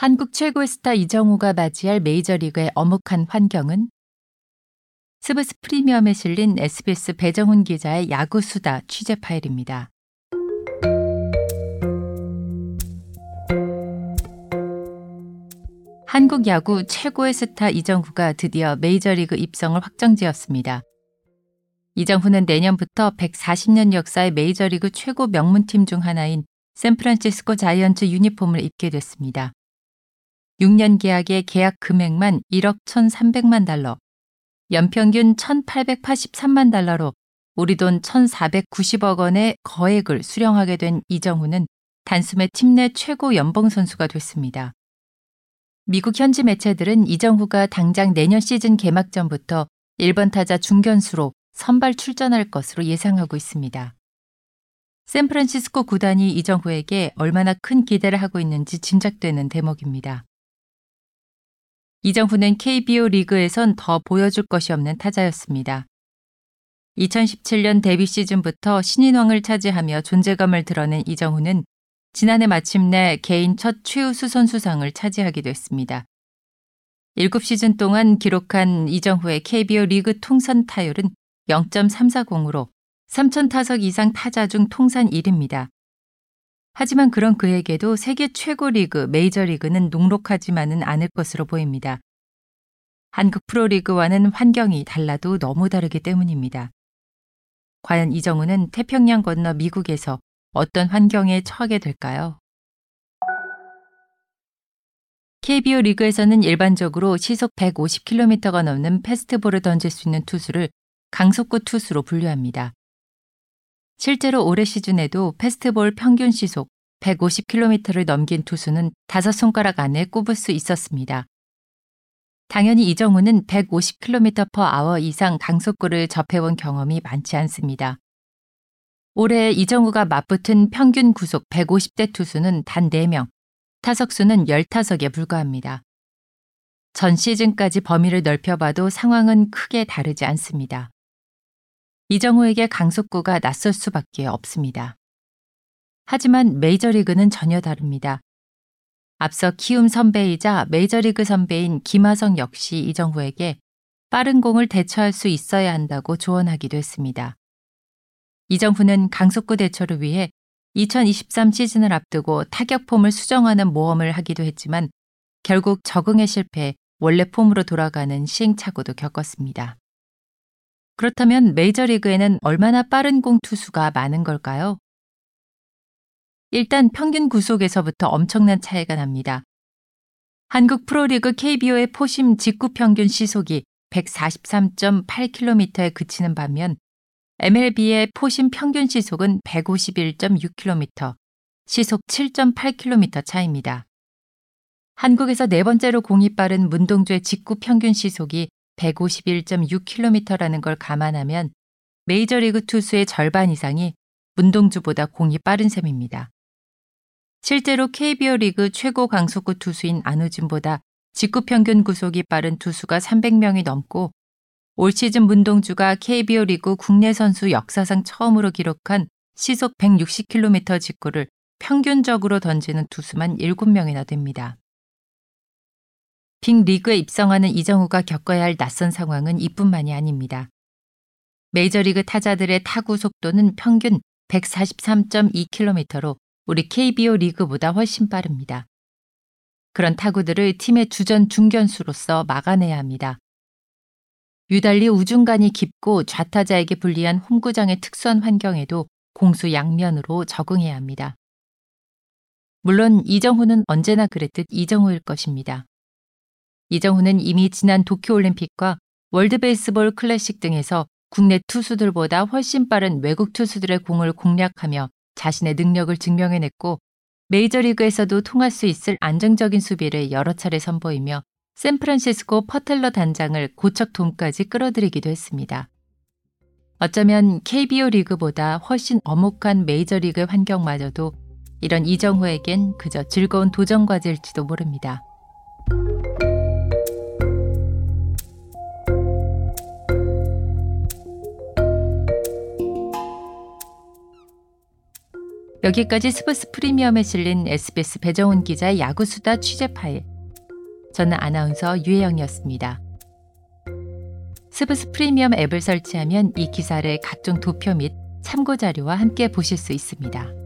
한국 최고의 스타 이정후가 맞이할 메이저리그의 엄혹한 환경은 스브스 프리미엄에 실린 SBS 배정훈 기자의 야구 수다 취재 파일입니다. 한국 야구 최고의 스타 이정후가 드디어 메이저리그 입성을 확정지었습니다. 이정후는 내년부터 140년 역사의 메이저리그 최고 명문팀 중 하나인 샌프란시스코 자이언츠 유니폼을 입게 됐습니다. 6년 계약의 계약 금액만 1억 1,300만 달러, 연평균 1,883만 달러로 우리 돈 1,490억 원의 거액을 수령하게 된 이정후는 단숨에 팀 내 최고 연봉 선수가 됐습니다. 미국 현지 매체들은 이정후가 당장 내년 시즌 개막 전부터 1번 타자 중견수로 선발 출전할 것으로 예상하고 있습니다. 샌프란시스코 구단이 이정후에게 얼마나 큰 기대를 하고 있는지 짐작되는 대목입니다. 이정후는 KBO 리그에선 더 보여줄 것이 없는 타자였습니다. 2017년 데뷔 시즌부터 신인왕을 차지하며 존재감을 드러낸 이정후는 지난해 마침내 개인 첫 최우수 선수상을 차지하기도 했습니다. 7시즌 동안 기록한 이정후의 KBO 리그 통산 타율은 0.340으로 3천 타석 이상 타자 중 통산 1위입니다. 하지만 그런 그에게도 세계 최고 리그 메이저리그는 녹록하지만은 않을 것으로 보입니다. 한국 프로리그와는 환경이 달라도 너무 다르기 때문입니다. 과연 이정우는 태평양 건너 미국에서 어떤 환경에 처하게 될까요? KBO 리그에서는 일반적으로 시속 150km가 넘는 패스트볼을 던질 수 있는 투수를 강속구 투수로 분류합니다. 실제로 올해 시즌에도 패스트볼 평균 시속 150km를 넘긴 투수는 다섯 손가락 안에 꼽을 수 있었습니다. 당연히 이정우는 150km/h 이상 강속구를 접해본 경험이 많지 않습니다. 올해 이정우가 맞붙은 평균 구속 150대 투수는 단 4명, 타석수는 15석에 불과합니다. 전 시즌까지 범위를 넓혀봐도 상황은 크게 다르지 않습니다. 이정우에게 강속구가 낯설 수밖에 없습니다. 하지만 메이저리그는 전혀 다릅니다. 앞서 키움 선배이자 메이저리그 선배인 김하성 역시 이정후에게 빠른 공을 대처할 수 있어야 한다고 조언하기도 했습니다. 이정후는 강속구 대처를 위해 2023 시즌을 앞두고 타격 폼을 수정하는 모험을 하기도 했지만 결국 적응에 실패해 원래 폼으로 돌아가는 시행착오도 겪었습니다. 그렇다면 메이저리그에는 얼마나 빠른 공 투수가 많은 걸까요? 일단 평균 구속에서부터 엄청난 차이가 납니다. 한국 프로리그 KBO의 포심 직구 평균 시속이 143.8km에 그치는 반면 MLB의 포심 평균 시속은 151.6km, 시속 7.8km 차입니다. 한국에서 네 번째로 공이 빠른 문동주의 직구 평균 시속이 151.6km라는 걸 감안하면 메이저리그 투수의 절반 이상이 문동주보다 공이 빠른 셈입니다. 실제로 KBO 리그 최고 강속구 투수인 안우진보다 직구 평균 구속이 빠른 투수가 300명이 넘고 올 시즌 문동주가 KBO 리그 국내 선수 역사상 처음으로 기록한 시속 160km 직구를 평균적으로 던지는 투수만 7명이나 됩니다. 빅리그에 입성하는 이정우가 겪어야 할 낯선 상황은 이뿐만이 아닙니다. 메이저리그 타자들의 타구 속도는 평균 143.2km로 우리 KBO 리그보다 훨씬 빠릅니다. 그런 타구들을 팀의 주전 중견수로서 막아내야 합니다. 유달리 우중간이 깊고 좌타자에게 불리한 홈구장의 특수한 환경에도 공수 양면으로 적응해야 합니다. 물론 이정후는 언제나 그랬듯 이정후일 것입니다. 이정후는 이미 지난 도쿄올림픽과 월드베이스볼 클래식 등에서 국내 투수들보다 훨씬 빠른 외국 투수들의 공을 공략하며 자신의 능력을 증명해냈고 메이저리그에서도 통할 수 있을 안정적인 수비를 여러 차례 선보이며 샌프란시스코 퍼텔러 단장을 고척 돔까지 끌어들이기도 했습니다. 어쩌면 KBO 리그보다 훨씬 엄혹한 메이저리그 환경마저도 이런 이정후에겐 그저 즐거운 도전 과제일지도 모릅니다. 여기까지 스브스 프리미엄에 실린 SBS 배정훈 기자의 야구수다 취재 파일. 저는 아나운서 유혜영이었습니다. 스브스 프리미엄 앱을 설치하면 이 기사를 각종 도표 및 참고 자료와 함께 보실 수 있습니다.